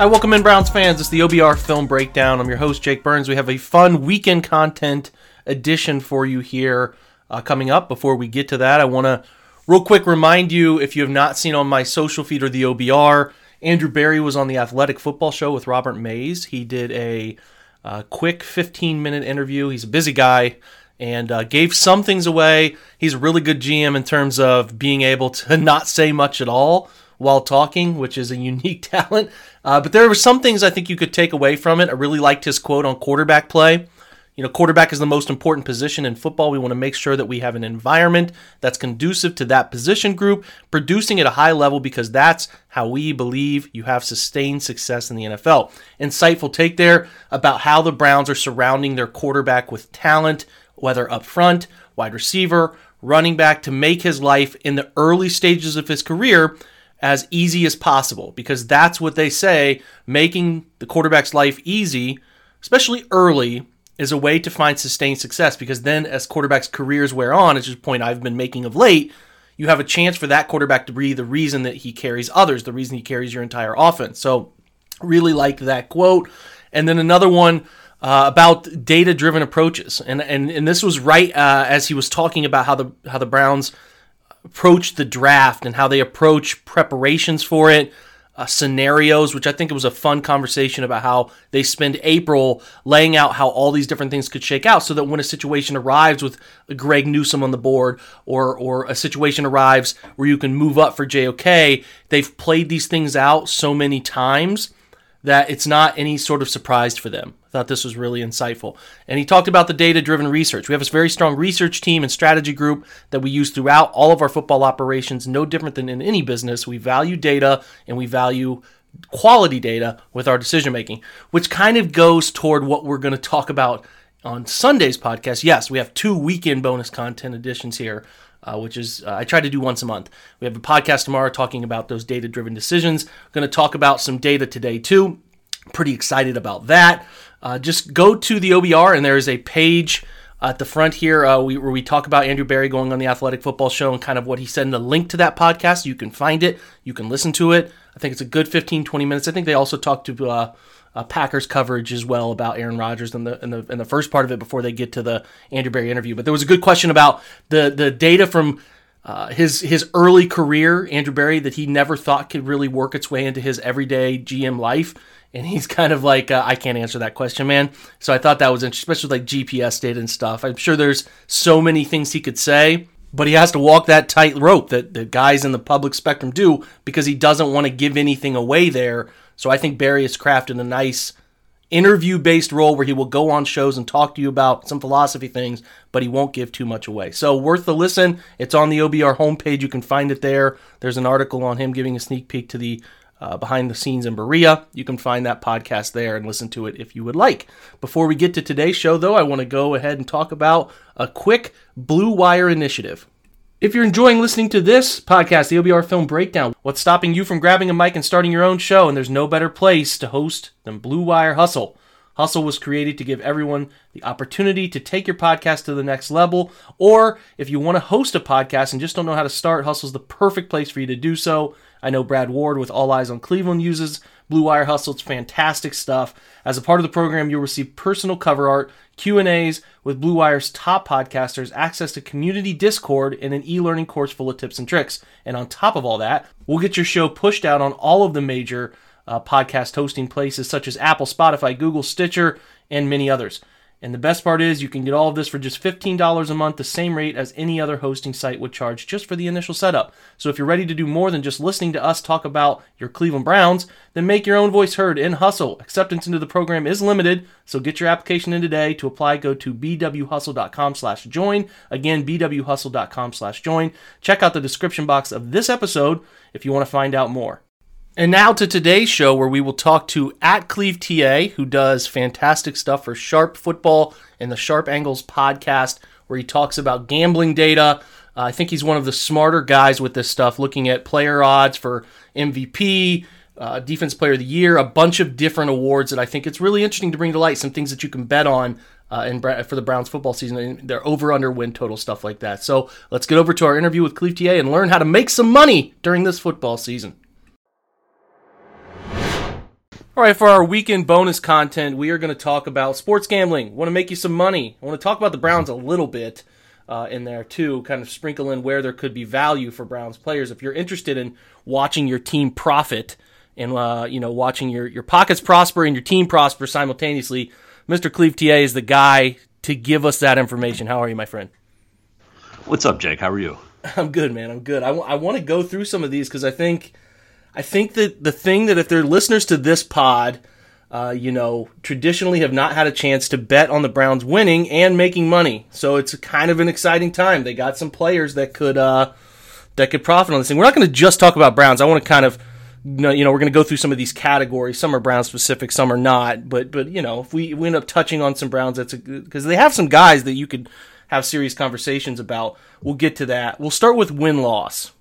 Hi, welcome in, Browns fans. It's the OBR Film Breakdown. I'm your host, Jake Burns. We have a fun weekend content edition for you here uh, coming up. Before we get to that, I want to real quick remind you if you have not seen on my social feed or the OBR, Andrew Berry was on the Athletic Football Show with Robert Mays. He did a uh, quick 15 minute interview. He's a busy guy and uh, gave some things away. He's a really good GM in terms of being able to not say much at all while talking, which is a unique talent. Uh, but there were some things I think you could take away from it. I really liked his quote on quarterback play. You know, quarterback is the most important position in football. We want to make sure that we have an environment that's conducive to that position group, producing at a high level because that's how we believe you have sustained success in the NFL. Insightful take there about how the Browns are surrounding their quarterback with talent, whether up front, wide receiver, running back, to make his life in the early stages of his career as easy as possible because that's what they say making the quarterback's life easy, especially early, is a way to find sustained success because then as quarterbacks' careers wear on, it's just a point I've been making of late, you have a chance for that quarterback to be the reason that he carries others, the reason he carries your entire offense. So, really liked that quote. And then another one uh, about data driven approaches, and and and this was right uh, as he was talking about how the how the Browns approach the draft and how they approach preparations for it. Uh, scenarios, which I think it was a fun conversation about how they spend April laying out how all these different things could shake out, so that when a situation arrives with Greg Newsome on the board, or or a situation arrives where you can move up for JOK, they've played these things out so many times that it's not any sort of surprise for them. I thought this was really insightful. And he talked about the data driven research. We have a very strong research team and strategy group that we use throughout all of our football operations, no different than in any business. We value data and we value quality data with our decision making, which kind of goes toward what we're going to talk about on Sunday's podcast. Yes, we have two weekend bonus content editions here uh, which is uh, I try to do once a month. We have a podcast tomorrow talking about those data driven decisions. Going to talk about some data today too. Pretty excited about that. Uh, just go to the OBR and there is a page at the front here uh, we, where we talk about Andrew Berry going on the Athletic Football Show and kind of what he said. And the link to that podcast, you can find it. You can listen to it. I think it's a good 15, 20 minutes. I think they also talked to uh, uh, Packers coverage as well about Aaron Rodgers in the in the in the first part of it before they get to the Andrew Berry interview. But there was a good question about the the data from uh, his his early career, Andrew Berry, that he never thought could really work its way into his everyday GM life. And he's kind of like, uh, I can't answer that question, man. So I thought that was interesting, especially with like GPS data and stuff. I'm sure there's so many things he could say, but he has to walk that tight rope that the guys in the public spectrum do because he doesn't want to give anything away there so I think Berry has crafted a nice interview based role where he will go on shows and talk to you about some philosophy things, but he won't give too much away. So worth the listen. It's on the OBR homepage. You can find it there. There's an article on him giving a sneak peek to the uh, behind the scenes in Berea. You can find that podcast there and listen to it if you would like. Before we get to today's show, though, I want to go ahead and talk about a quick Blue Wire initiative. If you're enjoying listening to this podcast, the OBR Film Breakdown, what's stopping you from grabbing a mic and starting your own show? And there's no better place to host than Blue Wire Hustle. Hustle was created to give everyone the opportunity to take your podcast to the next level. Or if you want to host a podcast and just don't know how to start, Hustle's the perfect place for you to do so. I know Brad Ward with All Eyes on Cleveland uses Blue Wire Hustle. It's fantastic stuff. As a part of the program, you'll receive personal cover art, Q&As with Blue Wire's top podcasters, access to community Discord, and an e-learning course full of tips and tricks. And on top of all that, we'll get your show pushed out on all of the major uh, podcast hosting places such as Apple, Spotify, Google, Stitcher, and many others. And the best part is you can get all of this for just $15 a month, the same rate as any other hosting site would charge just for the initial setup. So if you're ready to do more than just listening to us talk about your Cleveland Browns, then make your own voice heard in hustle. Acceptance into the program is limited, so get your application in today. To apply, go to bwhustle.com slash join. Again, bwhustle.com slash join. Check out the description box of this episode if you want to find out more. And now to today's show, where we will talk to at Clev TA, who does fantastic stuff for Sharp Football and the Sharp Angles podcast, where he talks about gambling data. Uh, I think he's one of the smarter guys with this stuff, looking at player odds for MVP, uh, Defense Player of the Year, a bunch of different awards that I think it's really interesting to bring to light. Some things that you can bet on uh, in, for the Browns football season, their over under win total stuff like that. So let's get over to our interview with Clev TA and learn how to make some money during this football season. All right, for our weekend bonus content, we are going to talk about sports gambling. Want to make you some money? I want to talk about the Browns a little bit uh, in there too, kind of sprinkle in where there could be value for Browns players. If you're interested in watching your team profit and uh, you know watching your your pockets prosper and your team prosper simultaneously, Mr. Clev TA is the guy to give us that information. How are you, my friend? What's up, Jake? How are you? I'm good, man. I'm good. I, w- I want to go through some of these because I think I think that the thing that if they're listeners to this pod, uh, you know, traditionally have not had a chance to bet on the Browns winning and making money. So it's kind of an exciting time. They got some players that could uh, that could profit on this thing. We're not going to just talk about Browns. I want to kind of you know, we're going to go through some of these categories. Some are Browns specific, some are not. But but you know, if we, we end up touching on some Browns, that's because they have some guys that you could have serious conversations about. We'll get to that. We'll start with win loss.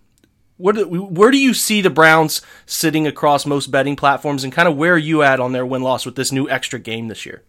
What where do you see the Browns sitting across most betting platforms, and kind of where are you at on their win loss with this new extra game this year?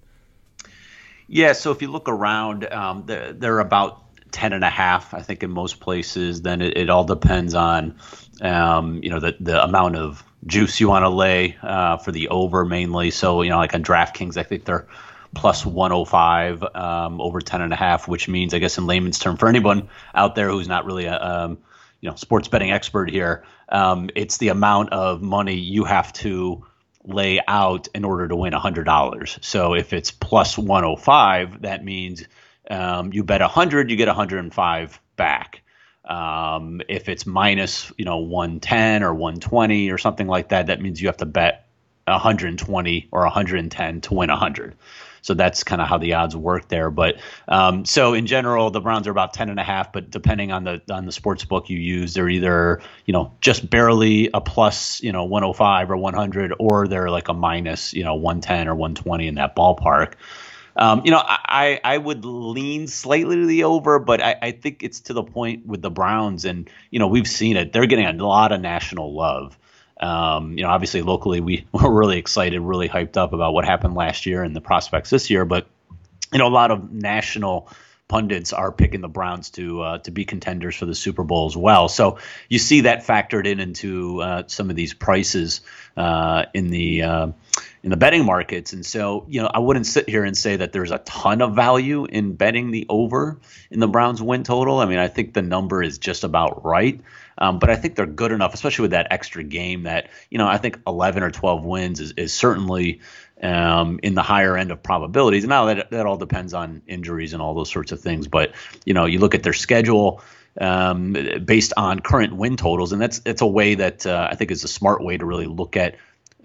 Yeah, so if you look around, um, they're, they're about ten and a half, I think, in most places. Then it, it all depends on um, you know, the, the amount of juice you want to lay uh, for the over mainly. So, you know, like on DraftKings, I think they're plus 105 um, over 10 and a half, which means, I guess, in layman's term, for anyone out there who's not really a, um, you know, sports betting expert here, um, it's the amount of money you have to lay out in order to win $100. So if it's plus 105, that means um, you bet 100, you get 105 back. Um, if it's minus, you know, 110 or 120 or something like that, that means you have to bet 120 or 110 to win 100. So that's kind of how the odds work there. But um, so in general, the Browns are about 10 and a half, but depending on the on the sports book you use, they're either you know just barely a plus, you know, 105 or 100, or they're like a minus, you know, 110 or 120 in that ballpark. Um, you know, I, I would lean slightly to the over, but I, I think it's to the point with the Browns, and you know we've seen it. They're getting a lot of national love. Um, you know, obviously locally we were really excited, really hyped up about what happened last year and the prospects this year, but you know a lot of national pundits are picking the Browns to uh, to be contenders for the Super Bowl as well. So you see that factored in into uh, some of these prices uh, in the uh, in the betting markets. And so you know I wouldn't sit here and say that there's a ton of value in betting the over in the Browns win total. I mean I think the number is just about right. Um, but I think they're good enough, especially with that extra game. That you know, I think 11 or 12 wins is, is certainly um, in the higher end of probabilities. Now that that all depends on injuries and all those sorts of things. But you know, you look at their schedule um, based on current win totals, and that's it's a way that uh, I think is a smart way to really look at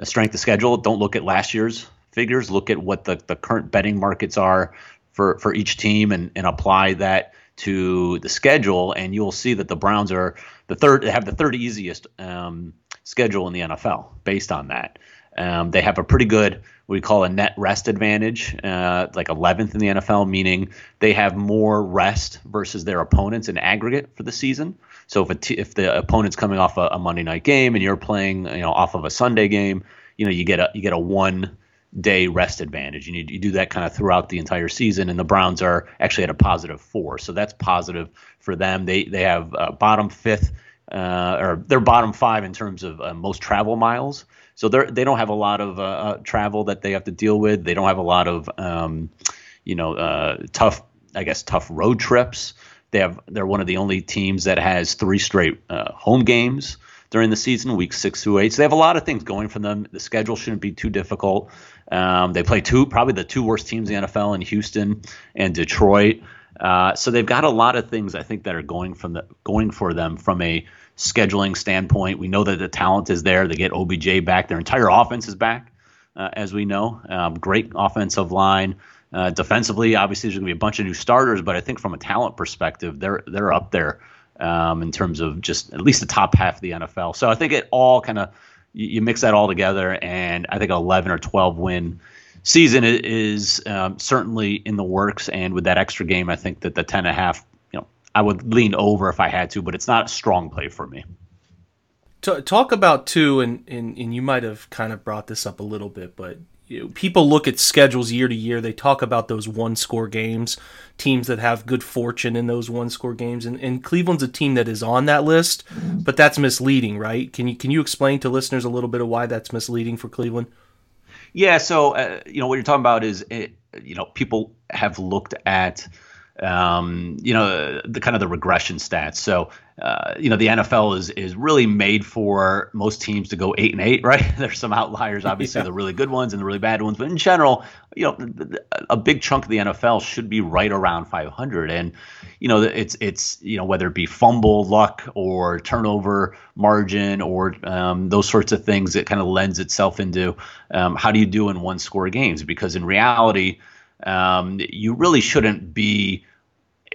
strength of schedule. Don't look at last year's figures. Look at what the, the current betting markets are for for each team, and and apply that to the schedule, and you'll see that the Browns are the third they have the third easiest um, schedule in the NFL based on that. Um, they have a pretty good we call a net rest advantage, uh, like 11th in the NFL, meaning they have more rest versus their opponents in aggregate for the season. So if if the opponent's coming off a, a, Monday night game and you're playing, you know, off of a Sunday game, you know, you get a you get a one day rest advantage. You need you do that kind of throughout the entire season, and the Browns are actually at a positive four, so that's positive for them. They they have uh, bottom fifth. Uh, or they're bottom five in terms of uh, most travel miles. So they they don't have a lot of uh, uh, travel that they have to deal with. They don't have a lot of um, you know uh, tough I guess tough road trips. They have they're one of the only teams that has three straight uh, home games during the season, week six through eight. So they have a lot of things going for them. The schedule shouldn't be too difficult. Um, they play two probably the two worst teams in the NFL in Houston and Detroit. Uh, so they've got a lot of things I think that are going from the going for them from a scheduling standpoint. We know that the talent is there. They get OBJ back. Their entire offense is back, uh, as we know. Um, great offensive line. Uh, defensively, obviously, there's going to be a bunch of new starters, but I think from a talent perspective, they're they're up there um, in terms of just at least the top half of the NFL. So I think it all kind of you, you mix that all together, and I think 11 or 12 win season is um, certainly in the works. And with that extra game, I think that the 10 and a half, you know, I would lean over if I had to, but it's not a strong play for me. Talk about two, and, and and you might have kind of brought this up a little bit, but people look at schedules year to year. They talk about those one score games, teams that have good fortune in those one score games, and, and Cleveland's a team that is on that list, but that's misleading, right? Can you can you explain to listeners a little bit of why that's misleading for Cleveland? Yeah, so uh, you know what you're talking about is it, you know people have looked at um, you know the kind of the regression stats. So uh, you know the NFL is is really made for most teams to go eight and eight, right? There's some outliers, obviously yeah. the really good ones and the really bad ones, but in general, you know a big chunk of the NFL should be right around 500, and you know it's it's you know whether it be fumble luck or turnover margin or um, those sorts of things, it kind of lends itself into um, how do you do in one score games? Because in reality, um, you really shouldn't be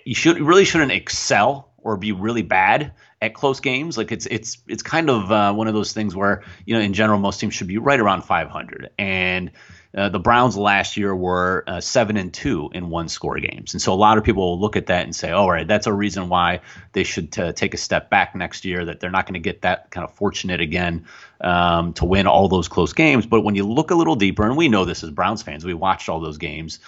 you should really shouldn't excel or be really bad at close games. Like it's it's it's kind of uh, one of those things where you know in general most teams should be right around 500 and. Uh, the Browns last year were uh, seven and two in one score games, and so a lot of people will look at that and say, "All right, that's a reason why they should t- take a step back next year. That they're not going to get that kind of fortunate again um, to win all those close games." But when you look a little deeper, and we know this as Browns fans, we watched all those games.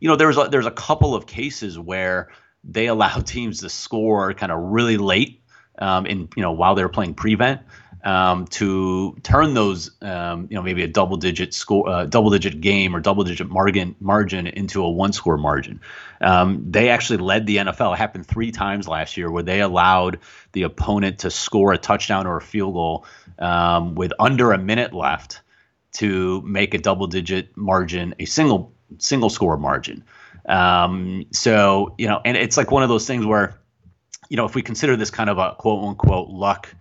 You know, there's a, there's a couple of cases where they allow teams to score kind of really late um, in you know while they're playing prevent um, to turn those um, you know maybe a double digit score uh, double digit game or double digit margin margin into a one score margin. Um, they actually led the NFL. It happened three times last year where they allowed the opponent to score a touchdown or a field goal um, with under a minute left to make a double digit margin a single single score margin. Um, so you know, and it's like one of those things where, you know, if we consider this kind of a quote unquote luck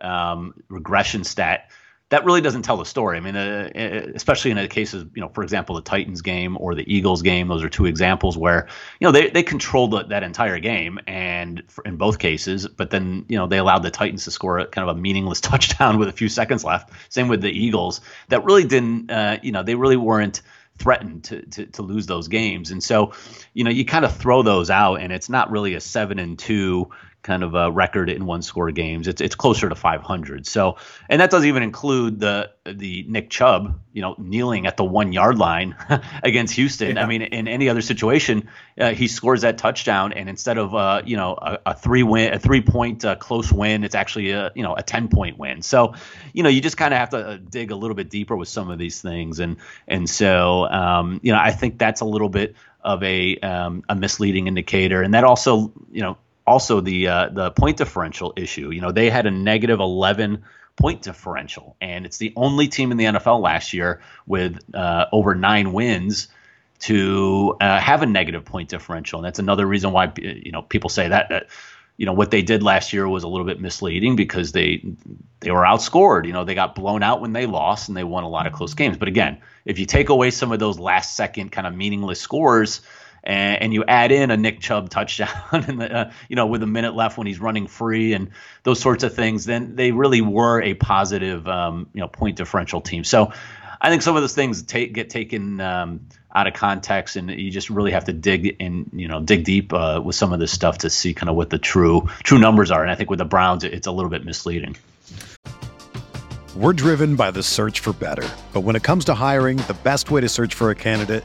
um, regression stat, that really doesn't tell the story. I mean, uh, especially in the cases, you know, for example, the Titans game or the Eagles game. Those are two examples where you know they they controlled the, that entire game, and for, in both cases, but then you know they allowed the Titans to score a, kind of a meaningless touchdown with a few seconds left. Same with the Eagles. That really didn't, uh, you know, they really weren't threatened to, to, to lose those games. And so, you know, you kind of throw those out, and it's not really a seven and two kind of a record in one score games. It's it's closer to 500. So, and that doesn't even include the the Nick Chubb, you know, kneeling at the one yard line against Houston. Yeah. I mean, in any other situation, uh, he scores that touchdown, and instead of uh, you know a, a three win, a three point uh, close win, it's actually a you know a 10 point win. So, you know, you just kind of have to uh, dig a little bit deeper with some of these things, and and so um, you know, I think that's a little bit of a um, a misleading indicator, and that also you know also the uh, the point differential issue. You know, they had a negative 11 point differential, and it's the only team in the NFL last year with uh, over nine wins to uh, have a negative point differential, and that's another reason why you know people say that that you know what they did last year was a little bit misleading because they they were outscored. You know, they got blown out when they lost, and they won a lot of close games. But again, if you take away some of those last second kind of meaningless scores and, and you add in a Nick Chubb touchdown, and uh, you know, with a minute left when he's running free and those sorts of things, then they really were a positive, um, you know, point differential team. So I think some of those things take, get taken um, out of context, and you just really have to dig and you know dig deep uh, with some of this stuff to see kind of what the true true numbers are. And I think with the Browns, it's a little bit misleading. We're driven by the search for better, but when it comes to hiring, the best way to search for a candidate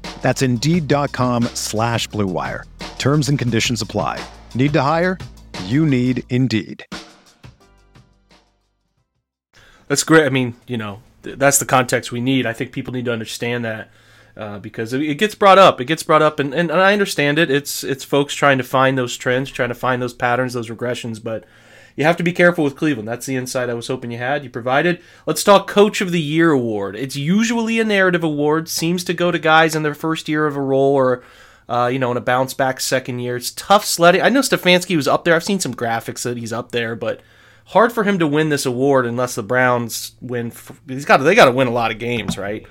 That's Indeed.com slash Blue Wire. Terms and conditions apply. Need to hire? You need Indeed. That's great. I mean, you know, th- that's the context we need. I think people need to understand that uh, because it, it gets brought up. It gets brought up, and, and, and I understand it. It's it's folks trying to find those trends, trying to find those patterns, those regressions, but you have to be careful with Cleveland. That's the insight I was hoping you had. You provided. Let's talk Coach of the Year award. It's usually a narrative award. Seems to go to guys in their first year of a role or, uh, you know, in a bounce back second year. It's tough sledding. I know Stefanski was up there. I've seen some graphics that he's up there, but hard for him to win this award unless the Browns win. He's got. They got to win a lot of games, right?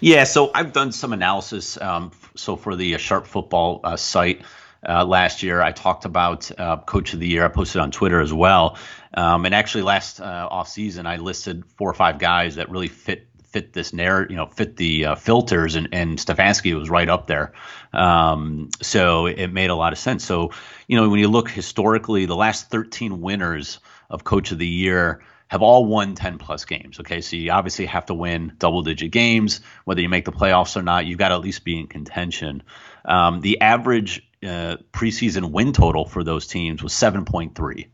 Yeah. So I've done some analysis. Um, so for the uh, Sharp Football uh, site uh, last year. I talked about uh, Coach of the Year. I posted on Twitter as well. Um, and actually, last uh, off season, I listed four or five guys that really fit fit this narrative, you know, fit the uh, filters, and, and Stefanski was right up there. Um, so it made a lot of sense. So, you know, when you look historically, the last 13 winners of Coach of the Year have all won 10 plus games. Okay, so you obviously have to win double digit games, whether you make the playoffs or not. You've got to at least be in contention. Um, the average uh, preseason win total for those teams was 7.3.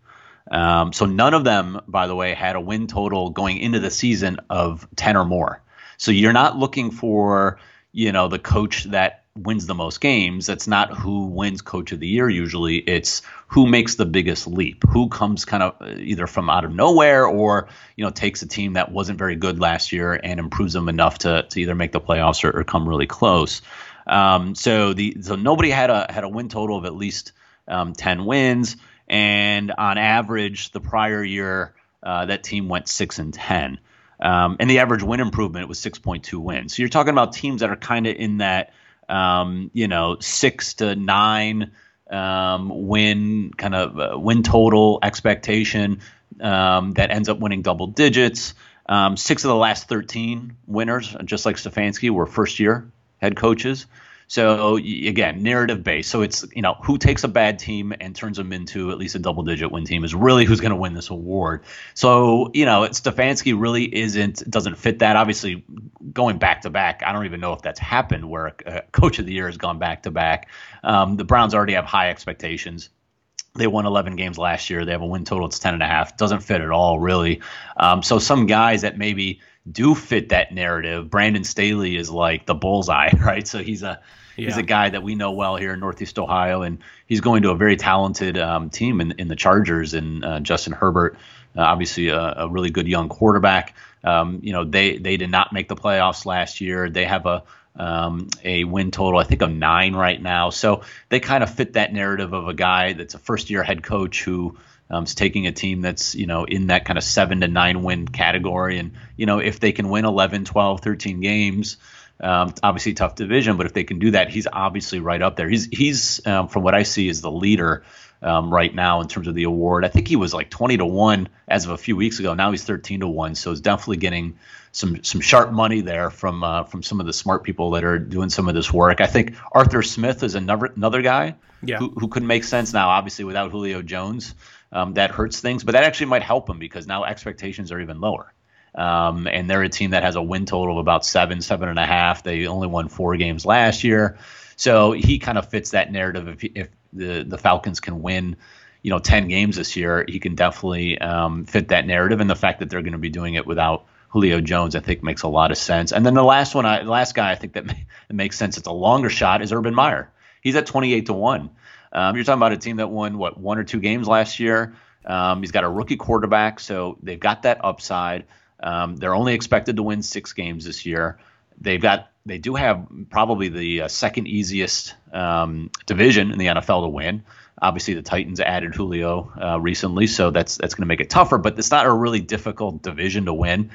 Um, so none of them, by the way, had a win total going into the season of 10 or more. So you're not looking for, you know, the coach that wins the most games. That's not who wins coach of the year usually. It's who makes the biggest leap, who comes kind of uh, either from out of nowhere or, you know, takes a team that wasn't very good last year and improves them enough to, to either make the playoffs or, or come really close. Um, so the so nobody had a had a win total of at least um, ten wins, and on average, the prior year uh, that team went six and ten, um, and the average win improvement was six point two wins. So you're talking about teams that are kind of in that um, you know six to nine um, win kind of uh, win total expectation um, that ends up winning double digits. Um, six of the last 13 winners, just like Stefanski, were first year head coaches. So again, narrative based. So it's you know who takes a bad team and turns them into at least a double digit win team is really who's going to win this award. So you know Stefanski really isn't doesn't fit that. Obviously, going back to back, I don't even know if that's happened where a, coach of the year has gone back to back. Um, the Browns already have high expectations. They won 11 games last year. They have a win total. It's 10 and a half. Doesn't fit at all, really. Um, so some guys that maybe do fit that narrative. Brandon Staley is like the bullseye, right? So he's a yeah. he's a guy that we know well here in Northeast Ohio, and he's going to a very talented um, team in, in the Chargers and uh, Justin Herbert, uh, obviously a, a, really good young quarterback. Um, you know, they they did not make the playoffs last year. They have a um, a win total, I think, of nine right now. So they kind of fit that narrative of a guy that's a first year head coach who um, is taking a team that's you know in that kind of seven to nine win category. And you know if they can win 11 12 13 games um, obviously tough division but if they can do that he's obviously right up there. He's he's um, from what i see is the leader um, right now in terms of the award. I think he was like 20 to 1 as of a few weeks ago. Now he's 13 to 1 so he's definitely getting some some sharp money there from uh, from some of the smart people that are doing some of this work. I think Arthur Smith is another another guy yeah. who, who could make sense now obviously without Julio Jones um, that hurts things. But that actually might help them because now expectations are even lower. Um, and they're a team that has a win total of about seven, seven and a half. They only won four games last year, so he kind of fits that narrative. If, if the the Falcons can win, you know, ten games this year, he can definitely um, fit that narrative. And the fact that they're going to be doing it without Julio Jones, I think, makes a lot of sense. And then the last one, I, the last guy, I think that, that makes sense. It's a longer shot is Urban Meyer. He's at twenty eight to one. Um, you're talking about a team that won what one or two games last year. Um, he's got a rookie quarterback, so they've got that upside. Um, they're only expected to win six games this year. They've got they do have probably the uh, second easiest um, division in the NFL to win. Obviously, the Titans added Julio uh, recently, so that's that's going to make it tougher. But it's not a really difficult division to win.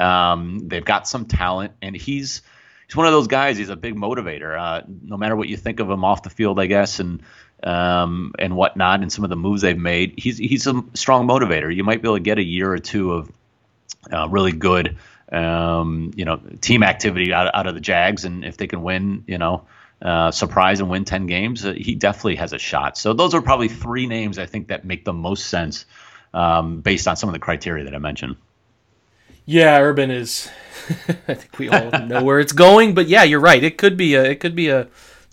Um, they've got some talent, and he's he's one of those guys. He's a big motivator. Uh, no matter what you think of him off the field, I guess, and um, and whatnot, and some of the moves they've made. He's he's a strong motivator. You might be able to get a year or two of uh, really good, um, you know, team activity out, out of the Jags, and if they can win, you know, uh, surprise and win ten games, uh, he definitely has a shot. So those are probably three names I think that make the most sense um, based on some of the criteria that I mentioned. Yeah, Urban is. I think we all know where it's going, but yeah, you're right. It could be a it could be a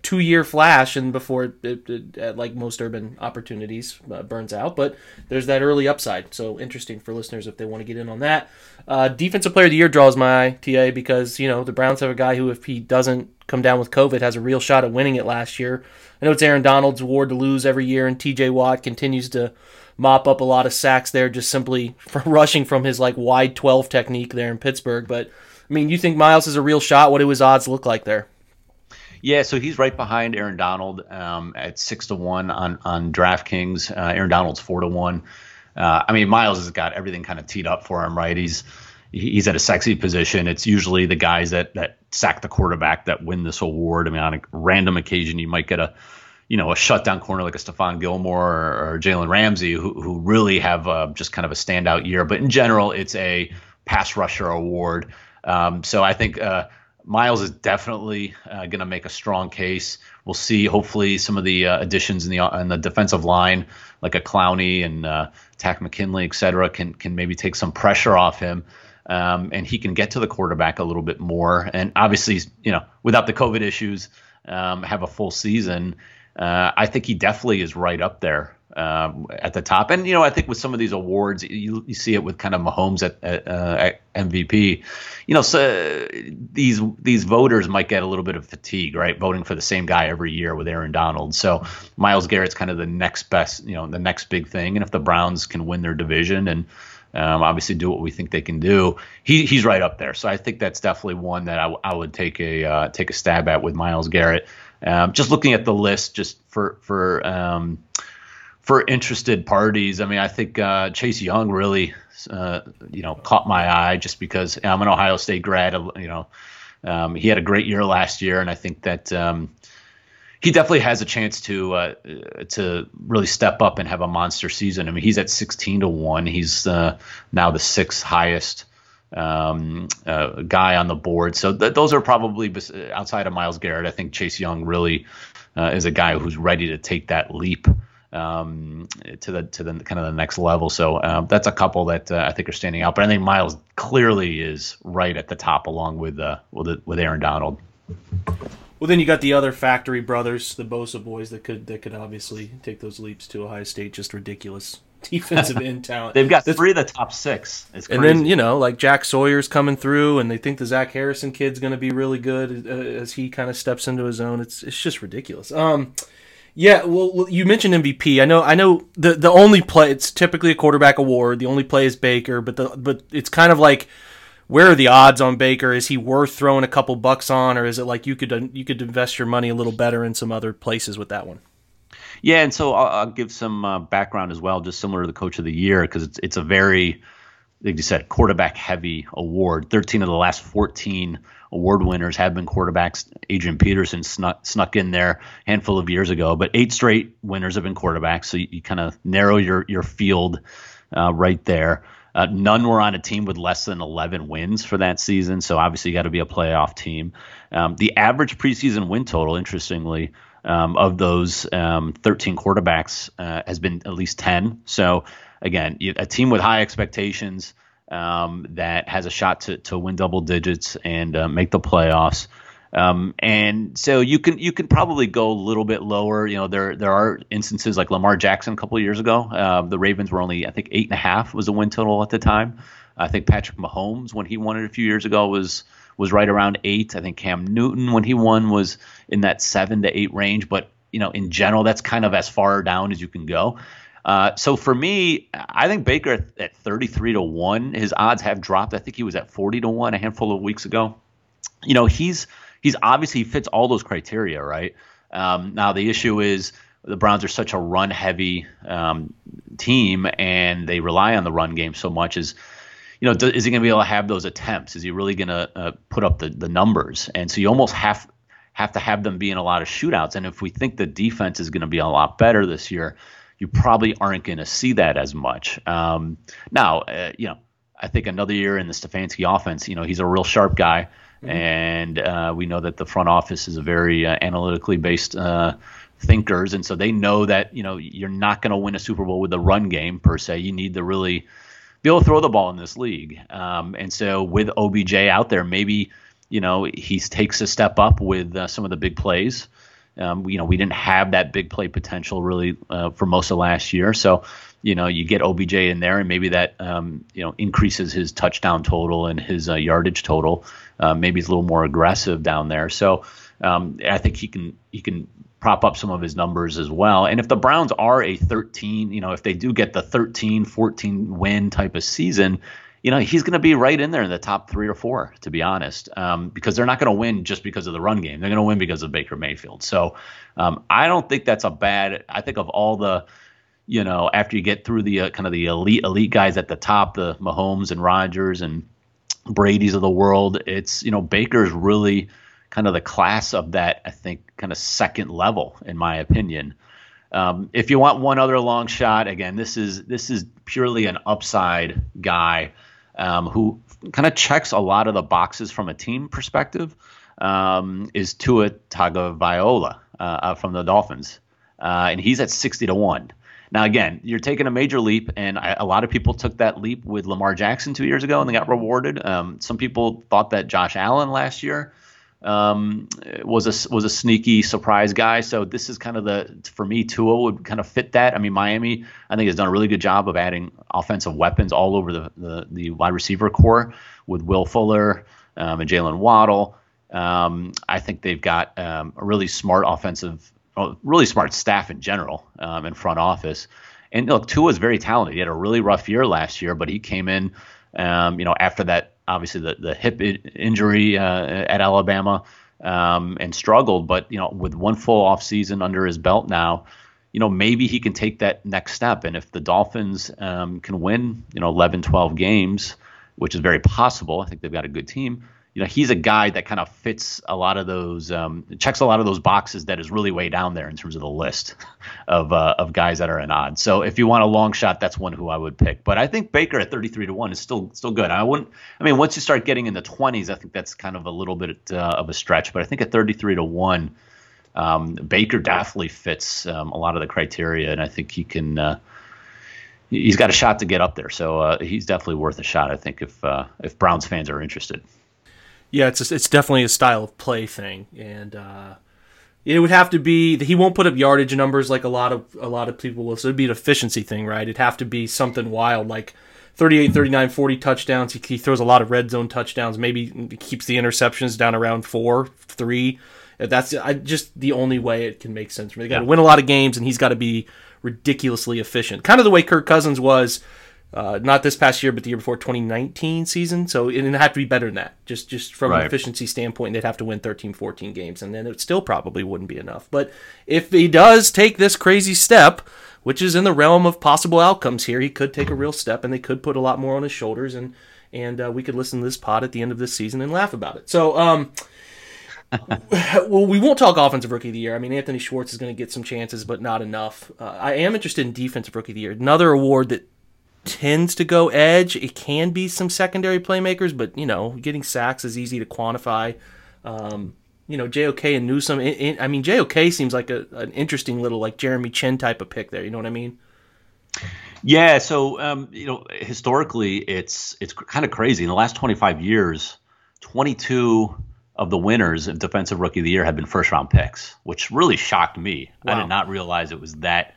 two year flash, and before it, it, uh, like most urban opportunities uh, burns out. But there's that early upside. So interesting for listeners if they want to get in on that. Uh, defensive player of the year draws my eye, TA, because you know the Browns have a guy who, if he doesn't come down with COVID, has a real shot at winning it last year. I know it's Aaron Donald's award to lose every year, and T.J. Watt continues to mop up a lot of sacks there, just simply rushing from his like wide twelve technique there in Pittsburgh. But I mean, you think Myles is a real shot? What do his odds look like there? Yeah, so he's right behind Aaron Donald um, at six to one on on DraftKings. Uh, Aaron Donald's four to one. Uh, I mean, Myles has got everything kind of teed up for him, right? He's he's at a sexy position. It's usually the guys that that sack the quarterback that win this award. I mean, on a random occasion, you might get a you know a shutdown corner like a Stephon Gilmore or, or Jalen Ramsey, who who really have uh, just kind of a standout year. But in general, it's a pass rusher award. Um, so I think. Uh, Myles is definitely uh, going to make a strong case. We'll see. Hopefully, some of the uh, additions in the in the defensive line, like a Clowney and uh, Takk McKinley, et cetera, can can maybe take some pressure off him, um, and he can get to the quarterback a little bit more. And obviously, you know, without the COVID issues, um, have a full season. Uh, I think he definitely is right up there um, at the top. And you know, I think with some of these awards, you, you see it with kind of Mahomes at, at, uh, at MVP. You know, so these these voters might get a little bit of fatigue, right? Voting for the same guy every year with Aaron Donald. So Myles Garrett's kind of the next best, you know, the next big thing. And if the Browns can win their division and um, obviously do what we think they can do. He, he's right up there. So I think that's definitely one that I would take a uh, take a stab at with Myles Garrett. Um, just looking at the list, just for for um, for interested parties. I mean, I think uh, Chase Young really, uh, you know, caught my eye just because I'm an Ohio State grad. You know, um, he had a great year last year, and I think that um, he definitely has a chance to uh, to really step up and have a monster season. I mean, he's at 16 to one. He's uh, now the sixth highest um, uh, guy on the board. So th- those are probably outside of Myles Garrett. I think Chase Young really uh, is a guy who's ready to take that leap um, to the to the kind of the next level. So um, that's a couple that uh, I think are standing out. But I think Myles clearly is right at the top, along with uh, with with Aaron Donald. Well, then you got the other factory brothers, the Bosa boys that could that could obviously take those leaps to Ohio State. Just ridiculous defensive end talent. They've got three of the top six. and then you know, like Jack Sawyer's coming through, and they think the Zach Harrison kid's going to be really good uh, as he kind of steps into his own. It's it's just ridiculous. Um, yeah, well, you mentioned MVP. I know, I know. The the only play it's typically a quarterback award. The only play is Baker, but the but it's kind of like where are the odds on Baker? Is he worth throwing a couple bucks on, or is it like you could you could invest your money a little better in some other places with that one? Yeah, and so I'll, I'll give some uh, background as well, just similar to the Coach of the Year, because it's it's a very, like you said, quarterback heavy award. Thirteen of the last fourteen award winners have been quarterbacks. Adrian Peterson snuck snuck in there a handful of years ago, but eight straight winners have been quarterbacks. So you, you kind of narrow your your field uh, right there. Uh, none were on a team with less than 11 wins for that season. So obviously, you got to be a playoff team. Um, the average preseason win total, interestingly, um, of those um, 13 quarterbacks uh, has been at least 10. So again, a team with high expectations um, that has a shot to, to win double digits and uh, make the playoffs. Um, and so you can you can probably go a little bit lower. You know, there there are instances like Lamar Jackson a couple years ago. Uh, the Ravens were only I think eight and a half was the win total at the time. I think Patrick Mahomes when he won it a few years ago was was right around eight. I think Cam Newton when he won was in that seven to eight range. But you know, in general, that's kind of as far down as you can go. Uh, so for me, I think Baker at 33 to 1, his odds have dropped. I think he was at 40 to 1 a handful of weeks ago. You know, he's he's obviously fits all those criteria, right? Um, now the issue is the Browns are such a run heavy um, team and they rely on the run game so much is you know, is he going to be able to have those attempts? Is he really going to uh, put up the, the numbers? And so you almost have have to have them be in a lot of shootouts. And if we think the defense is going to be a lot better this year, you probably aren't going to see that as much. Um, now, uh, you know, I think another year in the Stefanski offense, you know, he's a real sharp guy, mm-hmm. and uh, we know that the front office is a very uh, analytically based uh, thinkers, and so they know that you know you're not going to win a Super Bowl with a run game per se. You need to really be able to throw the ball in this league. Um, and so with OBJ out there, maybe you know he takes a step up with uh, some of the big plays. Um, you know, we didn't have that big play potential really uh, for most of last year. So, you know, you get OBJ in there, and maybe that um, you know increases his touchdown total and his uh, yardage total. Uh, maybe he's a little more aggressive down there. So, um, I think he can he can prop up some of his numbers as well. And if the Browns are a 13, you know, if they do get the 13, 14 win type of season, you know, he's going to be right in there in the top three or four, to be honest, um, because they're not going to win just because of the run game. They're going to win because of Baker Mayfield. So um, I don't think that's a bad. I think of all the, you know, after you get through the uh, kind of the elite elite guys at the top, the Mahomes and Rodgers and Brady's of the world, it's you know Baker's really kind of the class of that. I think kind of second level, in my opinion. Um, if you want one other long shot, again, this is this is purely an upside guy um, who kind of checks a lot of the boxes from a team perspective, um, is Tua Tagovailoa uh, from the Dolphins, uh, and he's at sixty to one. Now, again, you're taking a major leap, and I, a lot of people took that leap with Lamar Jackson two years ago, and they got rewarded. Um, some people thought that Josh Allen last year um, was a was a sneaky surprise guy. So this is kind of the for me Tua would kind of fit that. I mean Miami I think has done a really good job of adding offensive weapons all over the the, the wide receiver core with Will Fuller um, and Jaylen Waddle. Um, I think they've got um, a really smart offensive, really smart staff in general um, in front office. And look, Tua is very talented. He had a really rough year last year, but he came in, um, you know, after that obviously the the hip injury uh, at Alabama um, and struggled, but you know with one full off season under his belt now, you know maybe he can take that next step. And if the Dolphins um, can win, you know 11, 12 games, which is very possible, I think they've got a good team you know, he's a guy that kind of fits a lot of those, um, checks a lot of those boxes that is really way down there in terms of the list of uh, of guys that are in odds. So if you want a long shot, that's one who I would pick. But I think Baker at 33 to one is still still good. I wouldn't. I mean, once you start getting in the 20s, I think that's kind of a little bit uh, of a stretch. But I think at 33 to one, um, Baker definitely fits um, a lot of the criteria, and I think he can. Uh, he's got a shot to get up there, so uh, he's definitely worth a shot. I think if uh, if Browns fans are interested. Yeah, it's a, it's definitely a style of play thing, and uh, it would have to be he won't put up yardage numbers like a lot of a lot of people will. So it'd be an efficiency thing, right? It'd have to be something wild like 38, 39, 40 touchdowns. He, he throws a lot of red zone touchdowns. Maybe keeps the interceptions down around four, three. That's I, just the only way it can make sense for me. They got to yeah. win a lot of games, and he's got to be ridiculously efficient, kind of the way Kirk Cousins was uh, not this past year, but the year before, 2019 season. So it'd have to be better than that. Just just from right. an efficiency standpoint, they'd have to win 13, 14 games, and then it still probably wouldn't be enough. But if he does take this crazy step, which is in the realm of possible outcomes here, he could take a real step, and they could put a lot more on his shoulders, and and uh, we could listen to this pod at the end of this season and laugh about it. So. um well, we won't talk offensive rookie of the year. I mean, Anthony Schwartz is going to get some chances, but not enough. Uh, I am interested in defensive rookie of the year. Another award that tends to go edge. It can be some secondary playmakers, but you know, getting sacks is easy to quantify. Um, you know, JOK and. It, it, I mean, JOK seems like a, an interesting little like Jeremy Chinn type of pick there. You know what I mean? Yeah. So um, you know, historically, it's it's kind of crazy. In the last 25 years, 22 of the winners of Defensive Rookie of the Year have been first round picks, which really shocked me. Wow. I did not realize it was that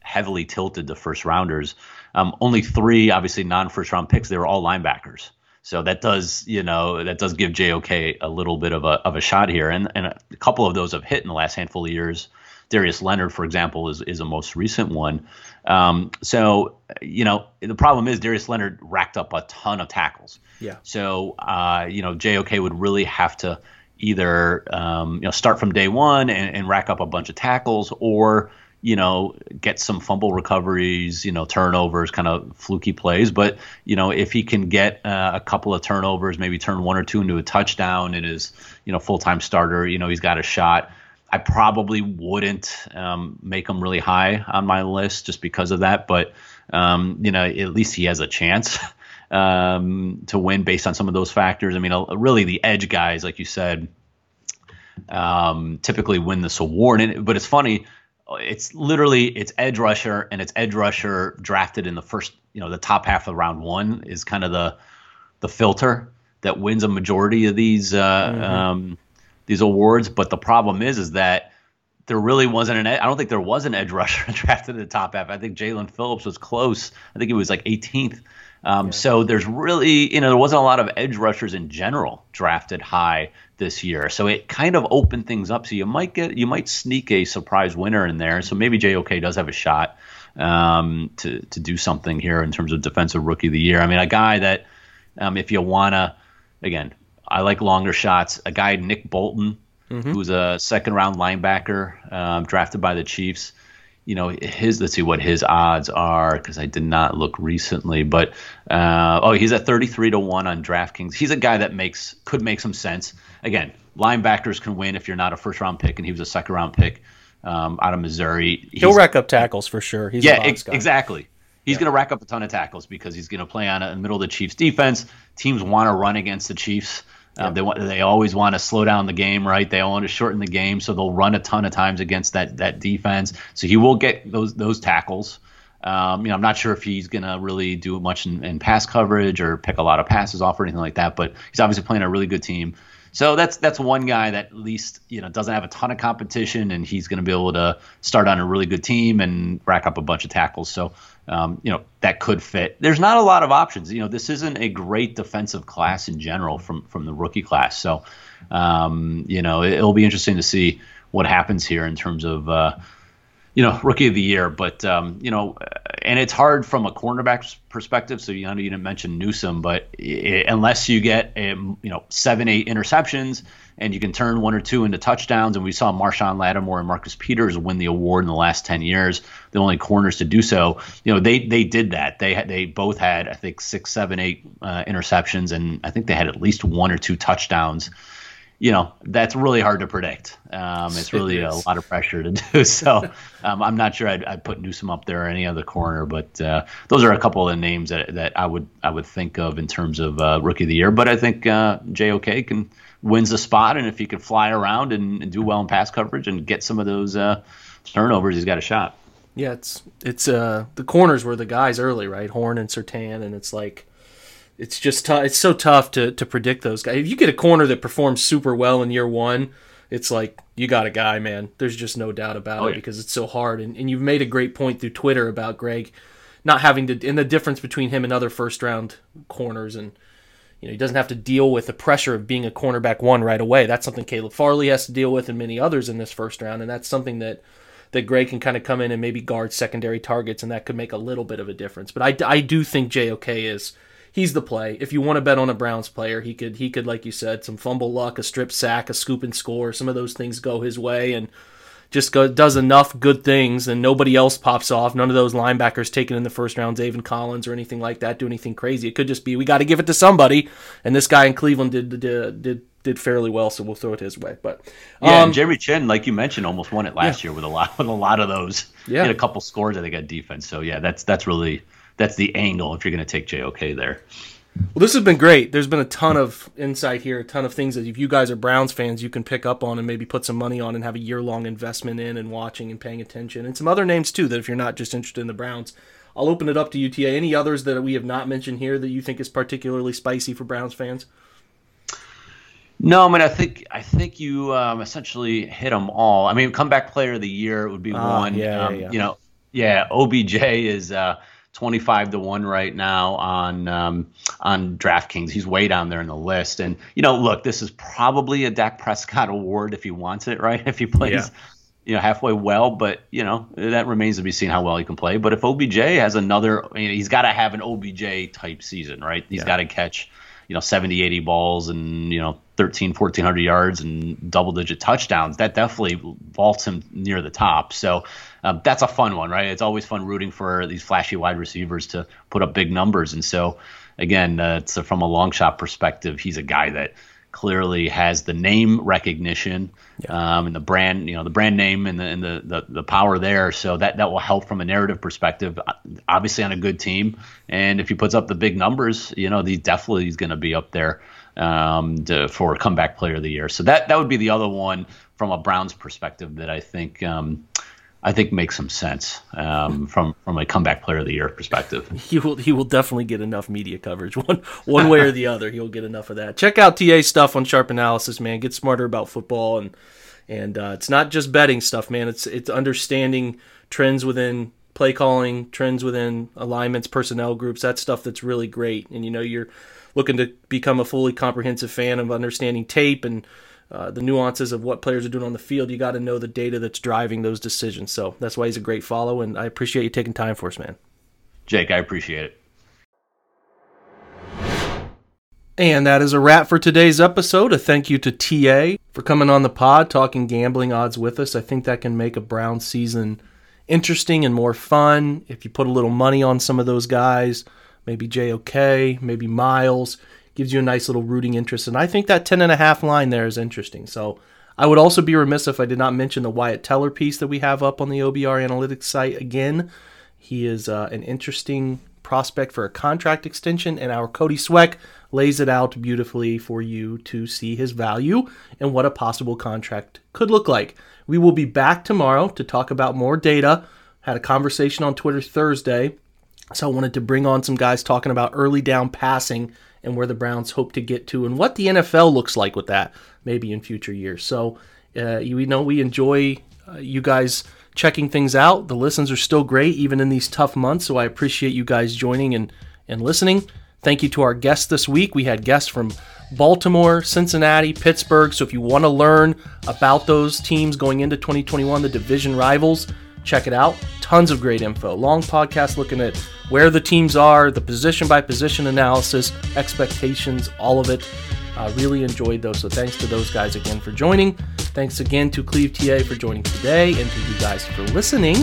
heavily tilted to first rounders. Um, only three, obviously, non first round picks. They were all linebackers. So that does, you know, that does give JOK a little bit of a of a shot here, and and a couple of those have hit in the last handful of years. Darius Leonard, for example, is is a most recent one. Um, so you know, the problem is Darius Leonard racked up a ton of tackles. Yeah. So uh, you know, JOK would really have to either um, you know start from day one and, and rack up a bunch of tackles, or you know, get some fumble recoveries, you know, turnovers, kind of fluky plays. But, you know, if he can get uh, a couple of turnovers, maybe turn one or two into a touchdown in his, you know, full time starter, you know, he's got a shot. I probably wouldn't um, make him really high on my list just because of that. But, um, you know, at least he has a chance um, to win based on some of those factors. I mean, really the edge guys, like you said, um, typically win this award. And, but it's funny it's literally it's edge rusher and it's edge rusher drafted in the first you know the top half of round one is kind of the the filter that wins a majority of these uh, mm-hmm. um, these awards. But the problem is is that there really wasn't an. I don't think there was an edge rusher drafted in the top half. I think Jaelan Phillips was close. I think he was like 18th. Um, yeah. So there's really, you know, there wasn't a lot of edge rushers in general drafted high this year. So it kind of opened things up. So you might get, you might sneak a surprise winner in there. So maybe JOK does have a shot um, to to do something here in terms of defensive rookie of the year. I mean, a guy that, um, if you wanna, again, I like longer shots. A guy Nick Bolton, mm-hmm. who's a second round linebacker um, drafted by the Chiefs you know his let's see what his odds are because I did not look recently, but uh, oh he's at 33 to one on DraftKings. He's a guy that makes could make some sense. Again, linebackers can win if you're not a first round pick, and he was a second round pick um, out of Missouri. He's, He'll rack up tackles for sure. He's yeah, ex- exactly. He's yeah. going to rack up a ton of tackles because he's going to play on a, middle of the Chiefs defense. Teams want to run against the Chiefs. Um, They want they always want to slow down the game, right? They want to shorten the game, so they'll run a ton of times against that that defense. So he will get those those tackles. Um, you know, I'm not sure if he's going to really do much in, in, pass coverage or pick a lot of passes off or anything like that. But he's obviously playing a really good team. So that's that's one guy that at least you know doesn't have a ton of competition, and he's going to be able to start on a really good team and rack up a bunch of tackles. So um, you know that could fit. There's not a lot of options. You know, this isn't a great defensive class in general from from the rookie class. So, um, you know, it, will be interesting to see what happens here in terms of uh, you know rookie of the year. But um, you know, and it's hard from a cornerback perspective. So you know, you didn't mention Newsome, but it, unless you get a, you know seven eight interceptions and you can turn one or two into touchdowns. And we saw Marshon Lattimore and Marcus Peters win the award in the last ten years, the only corners to do so. You know, they they did that. They they both had I think six, seven, eight uh, interceptions, and I think they had at least one or two touchdowns. You know, that's really hard to predict. Um, it's really it a lot of pressure to do. So um, I'm not sure I'd, I'd, put Newsome up there or any other corner, but uh, those are a couple of the names that, that I would I would think of in terms of uh, rookie of the year. But I think uh, JOK can wins the spot, and if he can fly around and, and do well in pass coverage and get some of those uh, turnovers, he's got a shot. Yeah, it's it's uh the corners were the guys early, right? Horn and Surtain, and it's like it's just tough. It's so tough to to predict those guys. If you get a corner that performs super well in year one, it's like you got a guy, man. There's just no doubt about oh, it yeah. because it's so hard. And and you've made a great point through Twitter about Greg not having to and the difference between him and other first round corners and you know, he doesn't have to deal with the pressure of being a cornerback one right away. That's something Caleb Farley has to deal with and many others in this first round, and that's something that that Greg can kind of come in and maybe guard secondary targets, and that could make a little bit of a difference. But I, I do think JOK is he's the play. If you want to bet on a Browns player, he could he could like you said some fumble luck, a strip sack, a scoop and score, some of those things go his way, and just go, does enough good things and nobody else pops off. None of those linebackers taken in the first round, Zaven Collins or anything like that, do anything crazy. It could just be we got to give it to somebody, and this guy in Cleveland did did did, did fairly well, so we'll throw it his way. But um, yeah, and Jeremy Chinn, like you mentioned, almost won it last yeah. year with a lot with a lot of those. Yeah, had a couple scores. I think got defense. So yeah, that's that's really that's the angle if you're going to take JOK there. Well, this has been great. There's been a ton of insight here, a ton of things that if you guys are Browns fans, you can pick up on and maybe put some money on and have a year long investment in and watching and paying attention. And some other names too that if you're not just interested in the Browns, I'll open it up to UTA. Any others that we have not mentioned here that you think is particularly spicy for Browns fans? No, I mean I think I think you um, essentially hit them all. I mean, comeback player of the year would be uh, one. Yeah, um, yeah, You know, yeah, OBJ is. Uh, 25 to 1 right now on um, on DraftKings. He's way down there in the list. And, you know, look, this is probably a Dak Prescott award if he wants it, right? If he plays, yeah. You know, halfway well. But, you know, that remains to be seen how well he can play. But if OBJ has another, I mean, he's got to have an OBJ type season, right? He's yeah. got to catch, you know, 70, 80 balls and, you know, 13, 1400 yards and double digit touchdowns. That definitely vaults him near the top. So, um, that's a fun one, right? It's always fun rooting for these flashy wide receivers to put up big numbers. And so, again, uh, it's from a long shot perspective, he's a guy that clearly has the name recognition yeah. um, and the brand, you know, the brand name and the and the, the, the power there. So that that will help from a narrative perspective. Obviously, on a good team, and if he puts up the big numbers, you know, he definitely is going to be up there um, to, for comeback player of the year. So that that would be the other one from a Browns perspective that I think. Um, I think makes some sense um, from from a comeback player of the year perspective. He will he will definitely get enough media coverage one one way or the other. He'll get enough of that. Check out TA stuff on Sharp Analysis, man. Get smarter about football and and uh, it's not just betting stuff, man. It's it's understanding trends within play calling, trends within alignments, personnel groups. That stuff that's really great. And you know you're looking to become a fully comprehensive fan of understanding tape and uh, the nuances of what players are doing on the field, you got to know the data that's driving those decisions. So that's why he's a great follow, and I appreciate you taking time for us, man. Jake, I appreciate it. And that is a wrap for today's episode. A thank you to TA for coming on the pod, talking gambling odds with us. I think that can make a Brown season interesting and more fun if you put a little money on some of those guys. Maybe JOK, maybe Myles gives you a nice little rooting interest. And I think that 10 and a half line there is interesting. So I would also be remiss if I did not mention the Wyatt Teller piece that we have up on the OBR analytics site again. He is uh, an interesting prospect for a contract extension, and our Cody Sweck lays it out beautifully for you to see his value and what a possible contract could look like. We will be back tomorrow to talk about more data. Had a conversation on Twitter Thursday, so I wanted to bring on some guys talking about early down passing and where the Browns hope to get to and what the NFL looks like with that maybe in future years. So uh, we know we enjoy uh, you guys checking things out. The listens are still great even in these tough months. So I appreciate you guys joining and, and listening. Thank you to our guests this week. We had guests from Baltimore, Cincinnati, Pittsburgh. So if you want to learn about those teams going into 2021, the division rivals, check it out. Tons of great info. Long podcast looking at where the teams are, the position by position analysis, expectations, all of it. Uh, really enjoyed those. So thanks to those guys again for joining. Thanks again to Clev TA for joining today and to you guys for listening.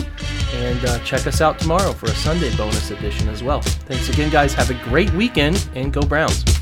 And uh, check us out tomorrow for a Sunday bonus edition as well. Thanks again, guys. Have a great weekend and go Browns.